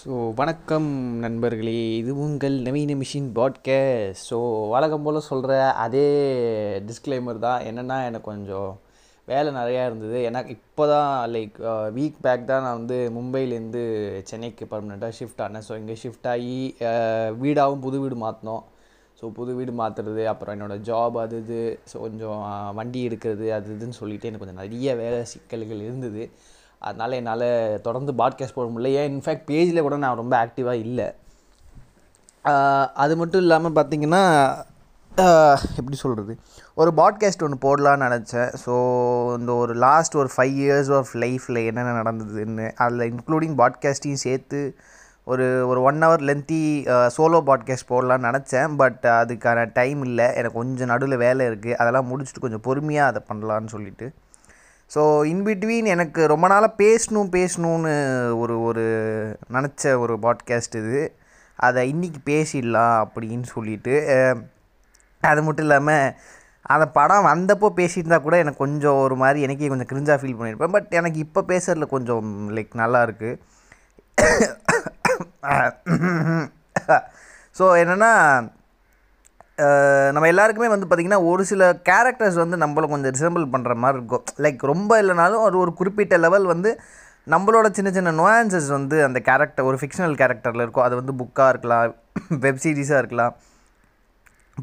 So வணக்கம் நண்பர்களே. இது உங்கள் நவீன மிஷின் பாட்காஸ்ட் ஸோ வழக்கம் போல் சொல்கிற அதே டிஸ்க்ளைமர் தான். என்னென்னா எனக்கு கொஞ்சம் வேலை நிறையா இருந்தது. எனக்கு இப்போ தான் லைக் வீக் பேக் தான் நான் வந்து மும்பையிலேருந்து சென்னைக்கு பர்மனெண்ட்டாக ஷிஃப்ட் ஆனேன். ஸோ இங்கே ஷிஃப்ட் ஆகி வீடாகவும் புது வீடு மாற்றினோம் ஸோ புது வீடு மாற்றுறது அப்புறம் என்னோடய ஜாப் அது இது. ஸோ கொஞ்சம் வண்டி எடுக்கிறது அது இதுன்னு சொல்லிவிட்டு எனக்கு கொஞ்சம் நிறைய வேலை சிக்கல்கள் இருந்தது. அதனால் என்னால் தொடர்ந்து பாட்காஸ்ட் போட முடியல. ஏன் இன்ஃபேக்ட் பேஜில் கூட நான் ரொம்ப ஆக்டிவாக இல்லை. அது மட்டும் இல்லாமல் பார்த்தீங்கன்னா எப்படி சொல்கிறது ஒரு பாட்காஸ்ட் ஒன்று போடலான்னு நினச்சேன். ஸோ இந்த ஒரு லாஸ்ட் ஒரு ஃபைவ் இயர்ஸ் ஆஃப் லைஃப்பில் என்னென்ன நடந்ததுன்னு அதில் இன்க்ளூடிங் பாட்காஸ்ட்டையும் சேர்த்து ஒரு ஒரு one hour lengthy solo podcast போடலான்னு நினச்சேன். பட் அதுக்கான டைம் இல்லை. எனக்கு கொஞ்சம் நடுவில் வேலை இருக்குது அதெல்லாம் முடிச்சுட்டு கொஞ்சம் பொறுமையாக அதை பண்ணலான்னு சொல்லிவிட்டு ஸோ இன்பிட்வீன் எனக்கு ரொம்ப நாளாக பேசணும் பேசணும்னு ஒரு ஒரு நினச்ச ஒரு பாட்காஸ்ட் இது. அதை இன்றைக்கி பேசிடலாம் அப்படின்னு சொல்லிட்டு அது மட்டும் இல்லாமல் அந்த படம் வந்தப்போ பேசியிருந்தா கூட எனக்கு கொஞ்சம் ஒரு மாதிரி எனக்கே கொஞ்சம் கிரிஞ்சாக ஃபீல் பண்ணியிருப்பேன். பட் எனக்கு இப்போ பேசுறதுல கொஞ்சம் லைக் நல்லா இருக்குது ஸோ என்னென்னா நம்ம எல்லாருக்குமே வந்து பார்த்திங்கன்னா ஒரு சில கேரக்டர்ஸ் வந்து நம்மளை கொஞ்சம் ரிசம்பிள் பண்ணுற மாதிரி இருக்கும். லைக் ரொம்ப இல்லைனாலும் ஒரு ஒரு குறிப்பிட்ட லெவல் வந்து நம்மளோட சின்ன சின்ன நோயான்சஸ் வந்து அந்த கேரக்டர் ஒரு ஃபிக்ஷனல் கேரக்டரில் இருக்கும். அது வந்து புக்காக இருக்கலாம் வெப் சீரிஸாக இருக்கலாம்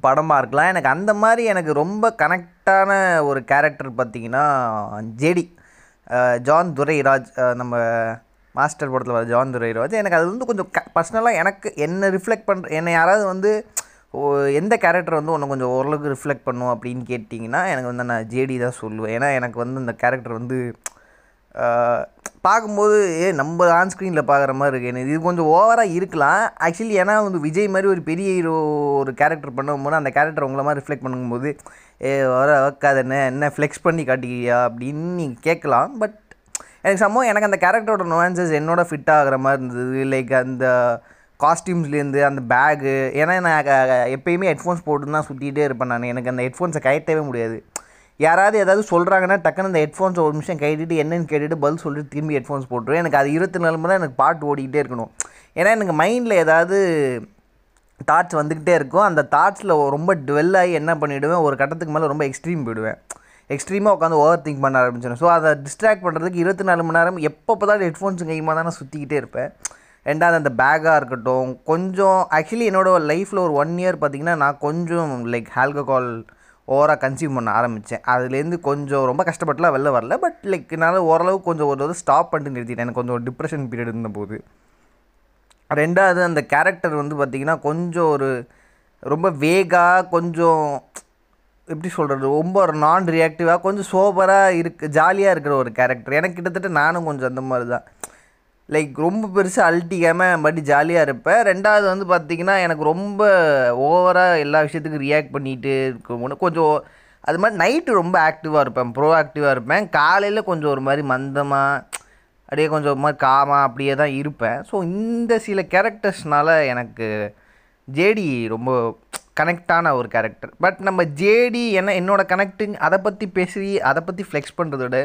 படமாக இருக்கலாம். எனக்கு அந்த மாதிரி எனக்கு ரொம்ப கனெக்டான ஒரு கேரக்டர் பார்த்திங்கன்னா ஜேடி ஜான் துரைராஜ். நம்ம மாஸ்டர் படத்தில் வர ஜான் துரைராஜ். எனக்கு அது வந்து கொஞ்சம் க பர்சனலாக எனக்கு என்னை ரிஃப்ளெக்ட் பண்ணுற என்னை யாராவது வந்து எந்த கேரக்டர் வந்து உன்னை கொஞ்சம் ஓரளவுக்கு ரிஃப்ளெக்ட் பண்ணும் அப்படின்னு கேட்டிங்கன்னா எனக்கு வந்து நான் ஜேடி தான் சொல்லுவேன். ஏன்னா எனக்கு வந்து இந்த கேரக்டர் வந்து பார்க்கும்போது ஏ நம்ம ஆன் ஸ்க்ரீனில் பார்க்குற மாதிரி இருக்குது எனக்கு இது கொஞ்சம் ஓவராக இருக்கலாம். ஆக்சுவலி ஏன்னா வந்து விஜய் மாதிரி ஒரு பெரிய ஹீரோ ஒரு கேரக்டர் பண்ணும்போது அந்த கேரக்டர் உங்களை மாதிரி ரிஃப்ளெக்ட் பண்ணும்போது ஏ வர வைக்காத என்ன என்ன ஃப்ளெக்ஸ் பண்ணி காட்டிக்கிறியா அப்படின்னு நீங்கள் கேட்கலாம். பட் எனக்கு சம்பவம் எனக்கு அந்த கேரக்டரோட நோயான்சஸ் என்னோட ஃபிட் ஆகிற மாதிரி இருந்தது. லைக் அந்த காஸ்டியூம்ஸ்லேருந்து அந்த பேகு ஏன்னா நான் எப்பயுமே ஹெட்ஃபோன்ஸ் போட்டு தான் சுற்றிகிட்டே இருப்பேன் நான். எனக்கு அந்த ஹெட்ஃபோன்ஸை கயட்டவே முடியாது. யாராவது ஏதாவது சொல்கிறாங்கன்னா டக்குன்னு அந்த ஹெட்ஃபோன்ஸை ஒரு நிமிஷம் கட்டிட்டு என்னென்னு கேட்டுட்டு பதில் சொல்லிட்டு திரும்பி ஹெட்ஃபோன்ஸ் போட்டுருவேன். எனக்கு அது இருபத்தி நாலு மணி எனக்கு பாட்டு ஓடிக்கிட்டே இருக்கணும். ஏன்னா எனக்கு மைண்டில் ஏதாவது தாட்ஸ் வந்துக்கிட்டே இருக்கும். அந்த தாட்ஸில் ரொம்ப டுவெல் ஆகி என்ன பண்ணிவிடுவேன் ஒரு கட்டத்துக்கு மேலே ரொம்ப எக்ஸ்ட்ரீம் போயிடுவேன். எக்ஸ்ட்ரீமாக உட்காந்து ஓவர் திங்க் பண்ண ஆரம்பிச்சிடும் ஸோ அதை டிஸ்ட்ராக்ட் பண்ணுறதுக்கு இருபத்தி நாலு மணி நேரம் எப்போ பார்த்தாலும் ஹெட்ஃபோன்ஸ் கைமாக தான் நான் சுற்றிக்கிட்டே இருப்பேன். ரெண்டாவது அந்த பேக்காக இருக்கட்டும் கொஞ்சம் ஆக்சுவலி என்னோடய லைஃப்பில் ஒரு ஒன் இயர் பார்த்திங்கன்னா நான் கொஞ்சம் லைக் ஆல்கஹால் ஓவராக கன்சியூம் பண்ண ஆரம்பித்தேன் அதுலேருந்து கொஞ்சம் ரொம்ப கஷ்டப்பட்டுலாம் வெளில வரல. பட் லைக் என்னால் ஓரளவுக்கு கொஞ்சம் ஒரு ஸ்டாப் பண்ணிட்டு நிறுத்திட்டேன். எனக்கு கொஞ்சம் டிப்ரெஷன் பீரியட் இருந்தபோது ரெண்டாவது அந்த கேரக்டர் வந்து பார்த்திங்கன்னா கொஞ்சம் ஒரு ரொம்ப வேகாக கொஞ்சம் எப்படி சொல்கிறது ரொம்ப ஒரு நான் ரியாக்டிவாக கொஞ்சம் சோபராக இருக்கு ஜாலியாக இருக்கிற ஒரு கேரக்டர் எனக்கு கிட்டத்தட்ட நானும் கொஞ்சம் அந்த மாதிரி தான் லைக் ரொம்ப பெருசாக அழட்டிக்காமல் பட் ஜாலியாக இருப்பேன் ரெண்டாவது வந்து பார்த்திங்கன்னா எனக்கு ரொம்ப ஓவராக எல்லா விஷயத்துக்கும் ரியாக்ட் பண்ணிட்டு இருக்கும் கொஞ்சம் அது மாதிரி நைட்டு ரொம்ப ஆக்டிவாக இருப்பேன். ப்ரோ ஆக்டிவாக இருப்பேன். காலையில் கொஞ்சம் ஒரு மாதிரி மந்தமாக அப்படியே கொஞ்சம் ஒரு மாதிரி காமாக அப்படியே தான் இருப்பேன். ஸோ இந்த சில கேரக்டர்ஸ்னால் எனக்கு ஜேடி ரொம்ப கனெக்டான ஒரு கேரக்டர் பட் நம்ம ஜேடி என்ன என்னோடய கனெக்டிங் அதை பற்றி பேசி அதை பற்றி ஃப்ளெக்ஸ் பண்ணுறதோட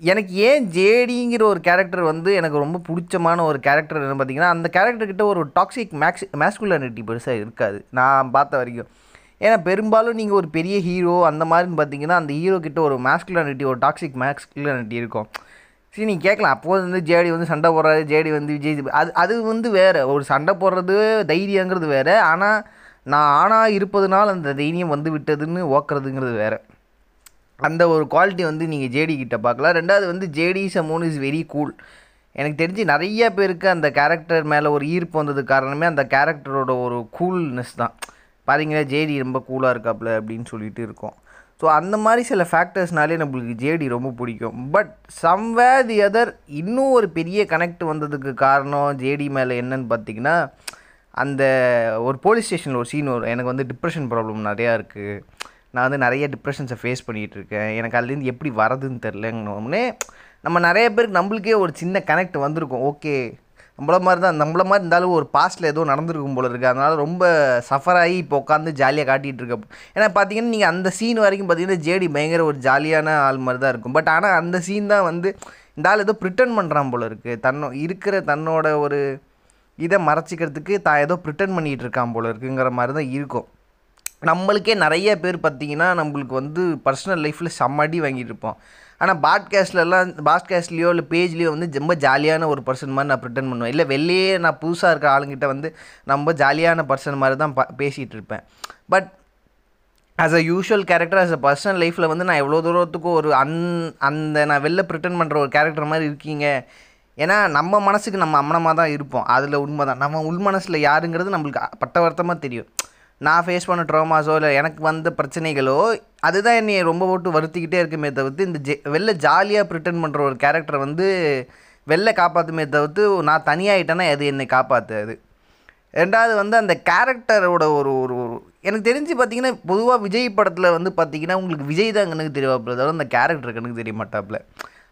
எனக்கு ஏன் ஜேடிங்கிற ஒரு கேரக்டர் வந்து எனக்கு ரொம்ப பிடிச்சமான ஒரு கேரக்டர் என்ன பார்த்தீங்கன்னா அந்த கேரக்டர்கிட்ட ஒரு டாக்ஸிக் மேக்ஸ் மேஸ்குலானிட்டி பெருசாக இருக்காது. நான் பார்த்த வரைக்கும். ஏன்னா பெரும்பாலும் நீங்கள் ஒரு பெரிய ஹீரோ அந்த மாதிரின்னு பார்த்தீங்கன்னா அந்த ஹீரோ கிட்ட ஒரு மேஸ்குலானிட்டி ஒரு டாக்ஸிக் மேஸ்குலானிட்டி இருக்கும். சரி நீ கேட்கலாம். அப்போது வந்து ஜேடி வந்து சண்டை போடுறாரு. ஜேடி வந்து விஜய் அது அது வந்து வேறு. ஒரு சண்டை போடுறது தைரியங்கிறது வேறு. ஆனால் நான் ஆணாக இருப்பதுனால் அந்த தைரியம் வந்து விட்டதுன்னு ஓக்குறதுங்கிறது வேறு. அந்த ஒரு குவாலிட்டி வந்து நீங்கள் ஜேடி கிட்ட பார்க்கலாம். ரெண்டாவது வந்து ஜேடி சமோன் இஸ் வெரி கூல் எனக்கு தெரிஞ்சு நிறைய பேருக்கு அந்த கேரக்டர் மேலே ஒரு ஈர்ப்பு வந்ததுக்கு காரணமே அந்த கேரக்டரோட ஒரு கூல்னஸ் தான். பாத்தீங்களா? ஜேடி ரொம்ப கூலாக இருக்காப்புல அப்படின்னு சொல்லிட்டு இருக்கோம். ஸோ அந்த மாதிரி சில ஃபேக்டர்ஸ்னாலே நம்மளுக்கு ஜேடி ரொம்ப பிடிக்கும். பட் சம்வேர் தி அதர் இன்னும் ஒரு பெரிய கனெக்ட் வந்ததுக்கு காரணம் ஜேடி மேலே என்னன்னு பார்த்தீங்கன்னா அந்த ஒரு போலீஸ் ஸ்டேஷனில் ஒரு சீன் வரும். எனக்கு வந்து டிப்ரெஷன் ப்ராப்ளம் நிறையா இருக்குது நான் வந்து நிறைய டிப்ரெஷன்ஸை ஃபேஸ் பண்ணிகிட்டு இருக்கேன் எனக்கு அதுலேருந்து எப்படி வரதுன்னு தெரிலங்கன்னே நம்ம நிறைய பேருக்கு நம்மளுக்கே ஒரு சின்ன கனெக்ட் வந்திருக்கும். ஓகே நம்மள மாதிரி தான் நம்மள மாதிரி இருந்தாலும் ஒரு பாஸ்ட்டில் ஏதோ நடந்திருக்கும் போல இருக்குது அதனால் ரொம்ப சஃபர் ஆகி இப்போ உட்காந்து ஜாலியாக காட்டிகிட்டு இருக்க. ஏன்னா பார்த்தீங்கன்னா நீங்கள் அந்த சீன் வரைக்கும் பார்த்தீங்கன்னா ஜேடி பயங்கர ஒரு ஜாலியான ஆள் மாதிரி தான் இருக்கும். பட் ஆனால் அந்த சீன் தான் வந்து இந்த ஆள் ஏதோ ப்ரிட்டன் பண்ணுறான் போல இருக்குது தன்னோ இருக்கிற தன்னோட ஒரு இதை மறைச்சிக்கிறதுக்கு தான் ஏதோ ப்ரிட்டன் பண்ணிகிட்டு இருக்கான் போல இருக்குங்கிற மாதிரி தான் இருக்கும். நம்மளுக்கே நிறைய பேர் பார்த்திங்கன்னா நம்மளுக்கு வந்து பர்சனல் லைஃப்பில் செம்மடி வாங்கிட்டு இருப்போம். ஆனால் பாட்காஸ்ட்லலாம் பாட்காஸ்ட்லேயோ இல்லை பேஜ்லேயோ வந்து ரொம்ப ஜாலியான ஒரு பர்சன் மாதிரி நான் ப்ரிட்டன் பண்ணுவேன். இல்லை வெளியே நான் புதுசாக இருக்க ஆளுங்கிட்ட வந்து நம்ம ஜாலியான பர்சன் மாதிரி தான் ப பேசிகிட்டு இருப்பேன். But as a usual character as a personal லைஃப்பில் வந்து நான் எவ்வளோ தூரத்துக்கு ஒரு அந் அந்த நான் வெளில ப்ரிட்டன் பண்ணுற ஒரு கேரக்டர் மாதிரி இருக்கீங்க. ஏன்னா நம்ம மனசுக்கு நம்ம அம்மனமாக தான் இருப்போம். அதில் உண்மை தான் நம்ம உள் மனசில் யாருங்கிறது நம்மளுக்கு பட்டவர்த்தமாக தெரியும். நான் ஃபேஸ் பண்ண ட்ரோமாஸோ இல்லை எனக்கு வந்த பிரச்சனைகளோ அதுதான் என்னை ரொம்ப போட்டு வருத்திக்கிட்டே இருக்குமே தவிர்த்து இந்த ஜெ வெளில ஜாலியாக ப்ரிட்டன் பண்ணுற ஒரு கேரக்டர் வந்து வெளில காப்பாற்றுமே தவிர்த்து நான் தனியாகிட்டேன்னா அது என்னை காப்பாற்றாது ரெண்டாவது வந்து அந்த கேரக்டரோட ஒரு ஒரு ஒரு எனக்கு தெரிஞ்சு பார்த்தீங்கன்னா பொதுவாக விஜய் படத்தில் வந்து பார்த்தீங்கன்னா உங்களுக்கு விஜய் தான் கண்ணுக்கு தெரியவாப்பில் தவிர அந்த கேரக்டர் கண்ணுக்கு தெரிய மாட்டாப்புல.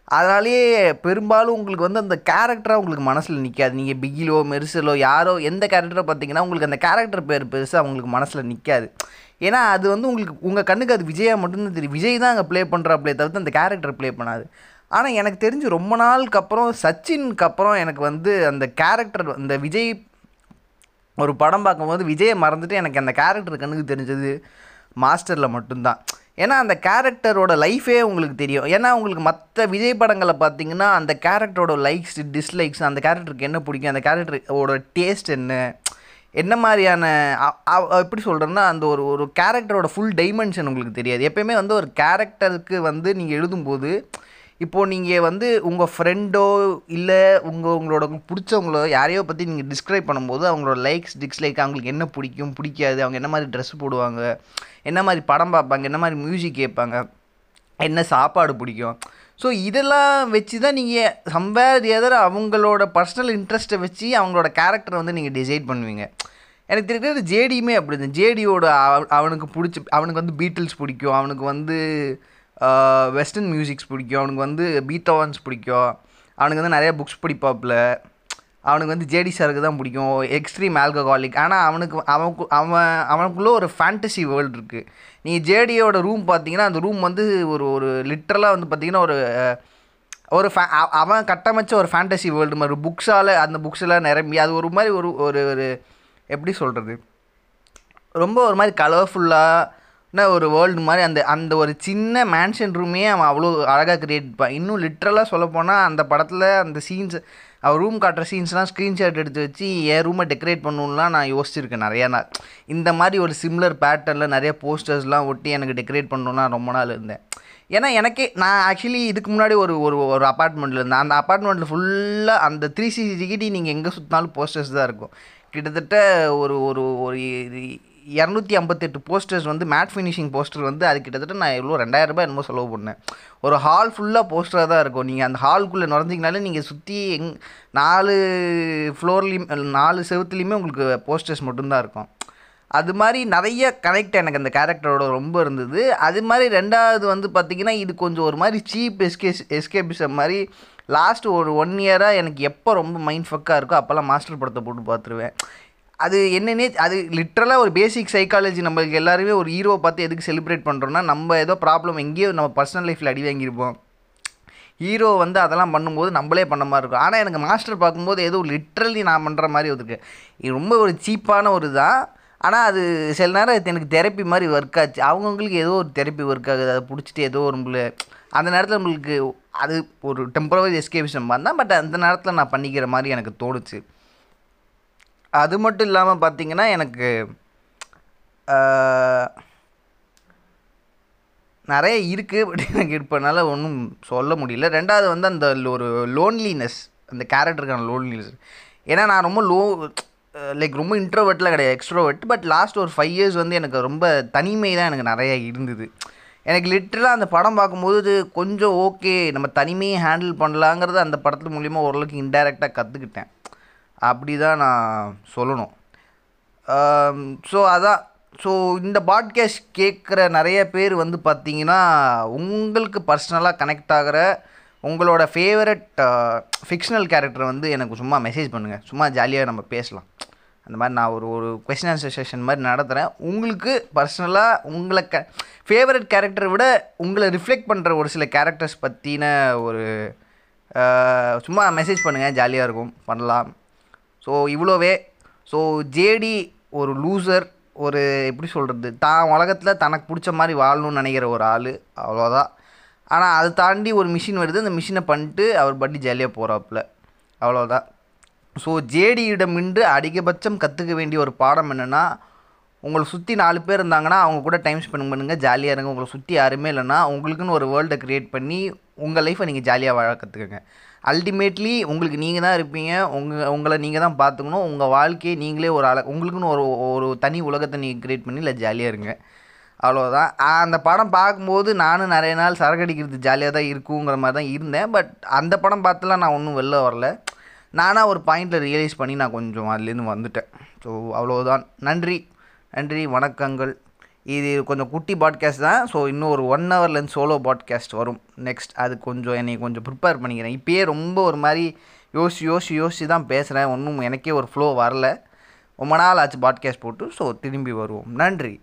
அதனாலேயே பெரும்பாலும் உங்களுக்கு வந்து அந்த கேரக்டராக உங்களுக்கு மனசில் நிற்காது நீங்கள் பிகிலோ மெரிசலோ யாரோ எந்த கேரக்டரோ பார்த்தீங்கன்னா உங்களுக்கு அந்த கேரக்டர் பேர் பெருசாக உங்களுக்கு மனசில் நிற்காது ஏன்னா அது வந்து உங்களுக்கு உங்கள் கண்ணுக்கு அது விஜயா மட்டும்தான் தெரியும். விஜய் தான் அங்கே ப்ளே பண்ணுறாப்ளே தவிர்த்து அந்த கேரக்டர் ப்ளே பண்ணாது. ஆனால் எனக்கு தெரிஞ்சு ரொம்ப நாளுக்கு அப்புறம் சச்சினுக்கு அப்புறம் எனக்கு வந்து அந்த கேரக்டர் அந்த விஜய் ஒரு படம் பார்க்கும்போது விஜயை மறந்துட்டு எனக்கு அந்த கேரக்டர் கண்ணுக்கு தெரிஞ்சது மாஸ்டரில் மட்டும்தான். ஏன்னா அந்த கேரக்டரோட லைஃபே உங்களுக்கு தெரியும். ஏன்னா உங்களுக்கு மற்ற விஜய் படங்களை பார்த்தீங்கன்னா அந்த கேரக்டரோட லைக்ஸ் டிஸ்லைக்ஸ் அந்த கேரக்டருக்கு என்ன பிடிக்கும் அந்த கேரக்டரோட டேஸ்ட் என்ன? என்ன மாதிரியான எப்படி சொல்கிறேன்னா அந்த ஒரு ஒரு கேரக்டரோட ஃபுல் டைமென்ஷன் உங்களுக்கு தெரியாது. எப்பயுமே வந்து ஒரு கேரக்டருக்கு வந்து நீங்கள் எழுதும்போது இப்போது நீங்கள் வந்து உங்கள் ஃப்ரெண்டோ இல்லை உங்கள் உங்களோட பிடிச்சவங்களோ யாரையோ பற்றி நீங்கள் டிஸ்கிரைப் பண்ணும்போது அவங்களோட லைக்ஸ் டிஸ்லைக் அவங்களுக்கு என்ன பிடிக்கும் பிடிக்காது? அவங்க என்ன மாதிரி ட்ரெஸ் போடுவாங்க? என்ன மாதிரி படம் பார்ப்பாங்க? என்ன மாதிரி மியூசிக் கேட்பாங்க? என்ன சாப்பாடு பிடிக்கும்? ஸோ இதெல்லாம் வச்சு தான் நீங்கள் சம்பேர் எதர் அவங்களோட பர்சனல் இன்ட்ரெஸ்ட்டை வச்சு அவங்களோட கேரக்டரை வந்து நீங்கள் டிசைட் பண்ணுவீங்க. எனக்கு தெரிஞ்சது ஜேடியுமே அப்படி தான் ஜேடியோட அவனுக்கு பிடிச்ச அவனுக்கு வந்து பீட்டில்ஸ் பிடிக்கும். அவனுக்கு வந்து வெஸ்டர்ன் மியூசிக்ஸ் பிடிக்கும். அவனுக்கு வந்து பீத்தோவன்ஸ் பிடிக்கும். அவனுக்கு வந்து நிறைய புக்ஸ் பிடிப்பாப்புல. அவனுக்கு வந்து ஜேடி சாருக்கு தான் பிடிக்கும். எக்ஸ்ட்ரீம் ஆல்கஹாலிக் ஆனால் அவனுக்கு அவனுக்கு அவன் அவனுக்குள்ளே ஒரு ஃபேண்டசி வேர்ல்டு இருக்குது நீங்கள் ஜேடியோட ரூம் பார்த்தீங்கன்னா அந்த ரூம் வந்து ஒரு ஒரு லிட்ரலாக வந்து பார்த்தீங்கன்னா ஒரு ஒரு ஃபே அவ- அவன் கட்டமைச்ச ஒரு ஃபேண்டசி வேர்ல்டு மாதிரி. புக்ஸால் அந்த புக்ஸெல்லாம் நிரம்பி அது ஒரு மாதிரி ஒரு ஒரு ஒரு எப்படி சொல்கிறது ரொம்ப ஒரு மாதிரி கலர்ஃபுல்லாக கலர்ஃபுல்லான ஒரு வேர்ல்டு மாதிரி அந்த அந்த ஒரு சின்ன மேன்ஷன் ரூமே அவன் அவ்வளோ அழகாக கிரியேட் பண்ண இன்னும் லிட்ரலாக சொல்லப்போனால் அந்த படத்தில் அந்த சீன்ஸ் அவர் ரூம் காட்டுற சீன்ஸ்லாம் ஸ்க்ரீன்ஷாட் எடுத்து வச்சு என் ரூமை டெக்கரேட் பண்ணணும்லாம் நான் யோசிச்சிருக்கேன் நிறையா நாள். இந்த மாதிரி ஒரு சிம்லர் பேட்டர்னில் நிறைய போஸ்டர்ஸ்லாம் ஒட்டி எனக்கு டெக்கரேட் பண்ணணும்னா ரொம்ப நாள் இருந்தேன். ஏன்னா எனக்கே நான் ஆக்சுவலி இதுக்கு முன்னாடி ஒரு ஒரு ஒரு அப்பார்ட்மெண்ட்டில் இருந்தேன். அந்த அப்பார்ட்மெண்ட்டில் ஃபுல்லாக அந்த த்ரீ சிக்ஸ்டி டிகிரி நீங்கள் எங்கே சுற்றினாலும் போஸ்டர்ஸ் தான் இருக்கும். கிட்டத்தட்ட ஒரு ஒரு ஒரு இரநூத்தி ஐம்பத்தெட்டு போஸ்டர்ஸ் வந்து மேட் ஃபினிஷிங் போஸ்டர் வந்து அது கிட்டத்தட்ட நான் எவ்வளோ ரெண்டாயிரம் ரூபாய் என்னமோ செலவு பண்ணேன். ஒரு ஹால் ஃபுல்லாக போஸ்டராக தான் இருக்கும். நீங்கள் அந்த ஹால்குள்ளே நுழைஞ்சிங்கனாலே நீங்கள் சுற்றி எங் நாலு ஃப்ளோர்லேயும் நாலு செவத்துலேயுமே உங்களுக்கு போஸ்டர்ஸ் மட்டும்தான் இருக்கும். அது மாதிரி நிறைய கனெக்ட் எனக்கு அந்த கேரக்டரோட ரொம்ப இருந்தது. அது மாதிரி ரெண்டாவது வந்து பார்த்திங்கன்னா இது கொஞ்சம் ஒரு மாதிரி சீப் எஸ்கே எஸ்கேபிசம் மாதிரி. லாஸ்ட் ஒரு ஒன் இயராக எனக்கு எப்போ ரொம்ப மைண்ட் ஃபக்காக இருக்கோ அப்போல்லாம் மாஸ்டர் படத்தை போட்டு பார்த்துருவேன். அது என்னன்னே அது லிட்ரலாக ஒரு பேசிக் சைக்காலஜி நம்மளுக்கு எல்லாருமே ஒரு ஹீரோவை பார்த்து எதுக்கு செலிப்ரேட் பண்ணுறோன்னா நம்ம ஏதோ ப்ராப்ளம் எங்கேயோ நம்ம பர்சனல் லைஃப்பில் அடி வாங்கியிருப்போம். ஹீரோ வந்து அதெல்லாம் பண்ணும்போது நம்மளே பண்ண மாதிரி இருக்கும். ஆனால் எனக்கு மாஸ்டர் பார்க்கும்போது ஏதோ லிட்ரலி நான் பண்ணுற மாதிரி இருக்கு. இது ரொம்ப ஒரு சீப்பான ஒரு தான் ஆனால் அது சில நேரம் எனக்கு தெரப்பி மாதிரி ஒர்க் ஆச்சு. அவங்கவுங்களுக்கு ஏதோ ஒரு தெரப்பி ஒர்க் ஆகுது. அதை பிடிச்சிட்டு ஏதோ ஒரு நம்மள அந்த நேரத்தில் நம்மளுக்கு அது ஒரு டெம்பரவரி எஸ்கேபிஷன் தான் பட் அந்த நேரத்தில் நான் பண்ணிக்கிற மாதிரி எனக்கு தோணுச்சு. அது மட்டும் இல்லாமல் பார்த்தீங்கன்னா எனக்கு நிறைய இருக்குது பட் எனக்கு இப்போனால ஒன்றும் சொல்ல முடியல. ரெண்டாவது வந்து அந்த ஒரு லோன்லினஸ் அந்த கேரக்டருக்கான லோன்லினஸ் ஏன்னா நான் ரொம்ப லோ லைக் ரொம்ப இன்ட்ரோவெர்ட்லாம் கிடையாது எக்ஸ்ட்ரோவெர்ட் பட் லாஸ்ட் ஒரு ஃபைவ் இயர்ஸ் வந்து எனக்கு ரொம்ப தனிமை தான் எனக்கு நிறைய இருந்தது. எனக்கு லிட்டரலாக அந்த படம் பார்க்கும்போது கொஞ்சம் ஓகே நம்ம தனிமையை ஹேண்டில் பண்ணலாங்கிறது அந்த படத்து மூலிமா ஓரளவுக்கு இன்டைரக்டாக கற்றுக்கிட்டேன் அப்படி தான் நான் சொல்லணும். ஸோ அதான் ஸோ இந்த பாட்காஸ்ட் கேட்குற நிறைய பேர் வந்து பார்த்தீங்கன்னா உங்களுக்கு பர்சனலாக கனெக்ட் ஆகிற உங்களோட ஃபேவரட் ஃபிக்ஷனல் கேரக்டர் வந்து எனக்கு சும்மா மெசேஜ் பண்ணுங்கள் சும்மா ஜாலியாக நம்ம பேசலாம். அந்த மாதிரி நான் ஒரு ஒரு கொஸ்டின் ஆன்சர் செஷன் மாதிரி நடத்துகிறேன் உங்களுக்கு பர்சனலாக உங்களை க ஃபேவரட் கேரக்டரை விட உங்களை ரிஃப்ளெக்ட் பண்ணுற ஒரு சில கேரக்டர்ஸ் பற்றின ஒரு சும்மா மெசேஜ் பண்ணுங்கள் ஜாலியாக இருக்கும். பண்ணலாம். ஸோ இவ்வளோவே. ஸோ ஜேடி ஒரு லூசர் ஒரு எப்படி சொல்கிறது தான் உலகத்தில் தனக்கு பிடிச்ச மாதிரி வாழணும்னு நினைக்கிற ஒரு ஆள் அவ்வளோதான் ஆனால் அதை தாண்டி ஒரு மிஷின் வருது அந்த மிஷினை பண்ணிட்டு அவர் பட்டி ஜாலியாக போகிறாப்புல அவ்வளோதான் ஸோ ஜேடியிடமின்று அதிகபட்சம் கற்றுக்க வேண்டிய ஒரு பாடம் என்னென்னா உங்களை சுற்றி நாலு பேர் இருந்தாங்கன்னா அவங்க கூட டைம் ஸ்பெண்ட் பண்ணுங்கள் ஜாலியாக இருங்க. உங்களை சுற்றி யாருமே இல்லைன்னா உங்களுக்குன்னு ஒரு வேர்ல்டை க்ரியேட் பண்ணி உங்கள் லைஃப்பை நீங்கள் ஜாலியாக வாழ கற்றுக்கங்க அல்டிமேட்லி உங்களுக்கு நீங்கள் தான் இருப்பீங்க. உங்கள் உங்களை நீங்கள் தான் பார்த்துக்கணும் உங்கள் வாழ்க்கையை நீங்களே ஒரு அழ உங்களுக்குன்னு ஒரு ஒரு தனி உலகத்தை நீங்கள் க்ரியேட் பண்ணி இல்லை ஜாலியாக இருங்க. அவ்வளோதான் அந்த படம் பார்க்கும்போது நானும் நிறைய நாள் சரக்கு அடிக்கிறது ஜாலியாக தான் இருக்குங்கிற மாதிரி தான் இருந்தேன். பட் அந்த படம் பார்த்துலாம் நான் ஒன்றும் வெளில வரல. நானாக ஒரு பாயிண்டில் ரியலைஸ் பண்ணி நான் கொஞ்சம் அதுலேருந்து வந்துட்டேன். ஸோ அவ்வளோதான் நன்றி. நன்றி வணக்கங்கள். இது கொஞ்சம் குட்டி பாட்காஸ்ட் தான். ஸோ இன்னும் ஒரு ஒன் ஹவர்லேருந்து சோலோ பாட்காஸ்ட் வரும். நெக்ஸ்ட் அது கொஞ்சம் என்னை கொஞ்சம் ப்ரிப்பேர் பண்ணிக்கிறேன். இப்போயே ரொம்ப ஒரு மாதிரி யோசி யோசி யோசிச்சு தான் பேசுகிறேன் ஒன்றும் எனக்கே ஒரு ஃப்ளோ வரல. ரொம்ப நாள் ஆச்சு பாட்காஸ்ட் போட்டு. ஸோ திரும்பி வருவோம். நன்றி.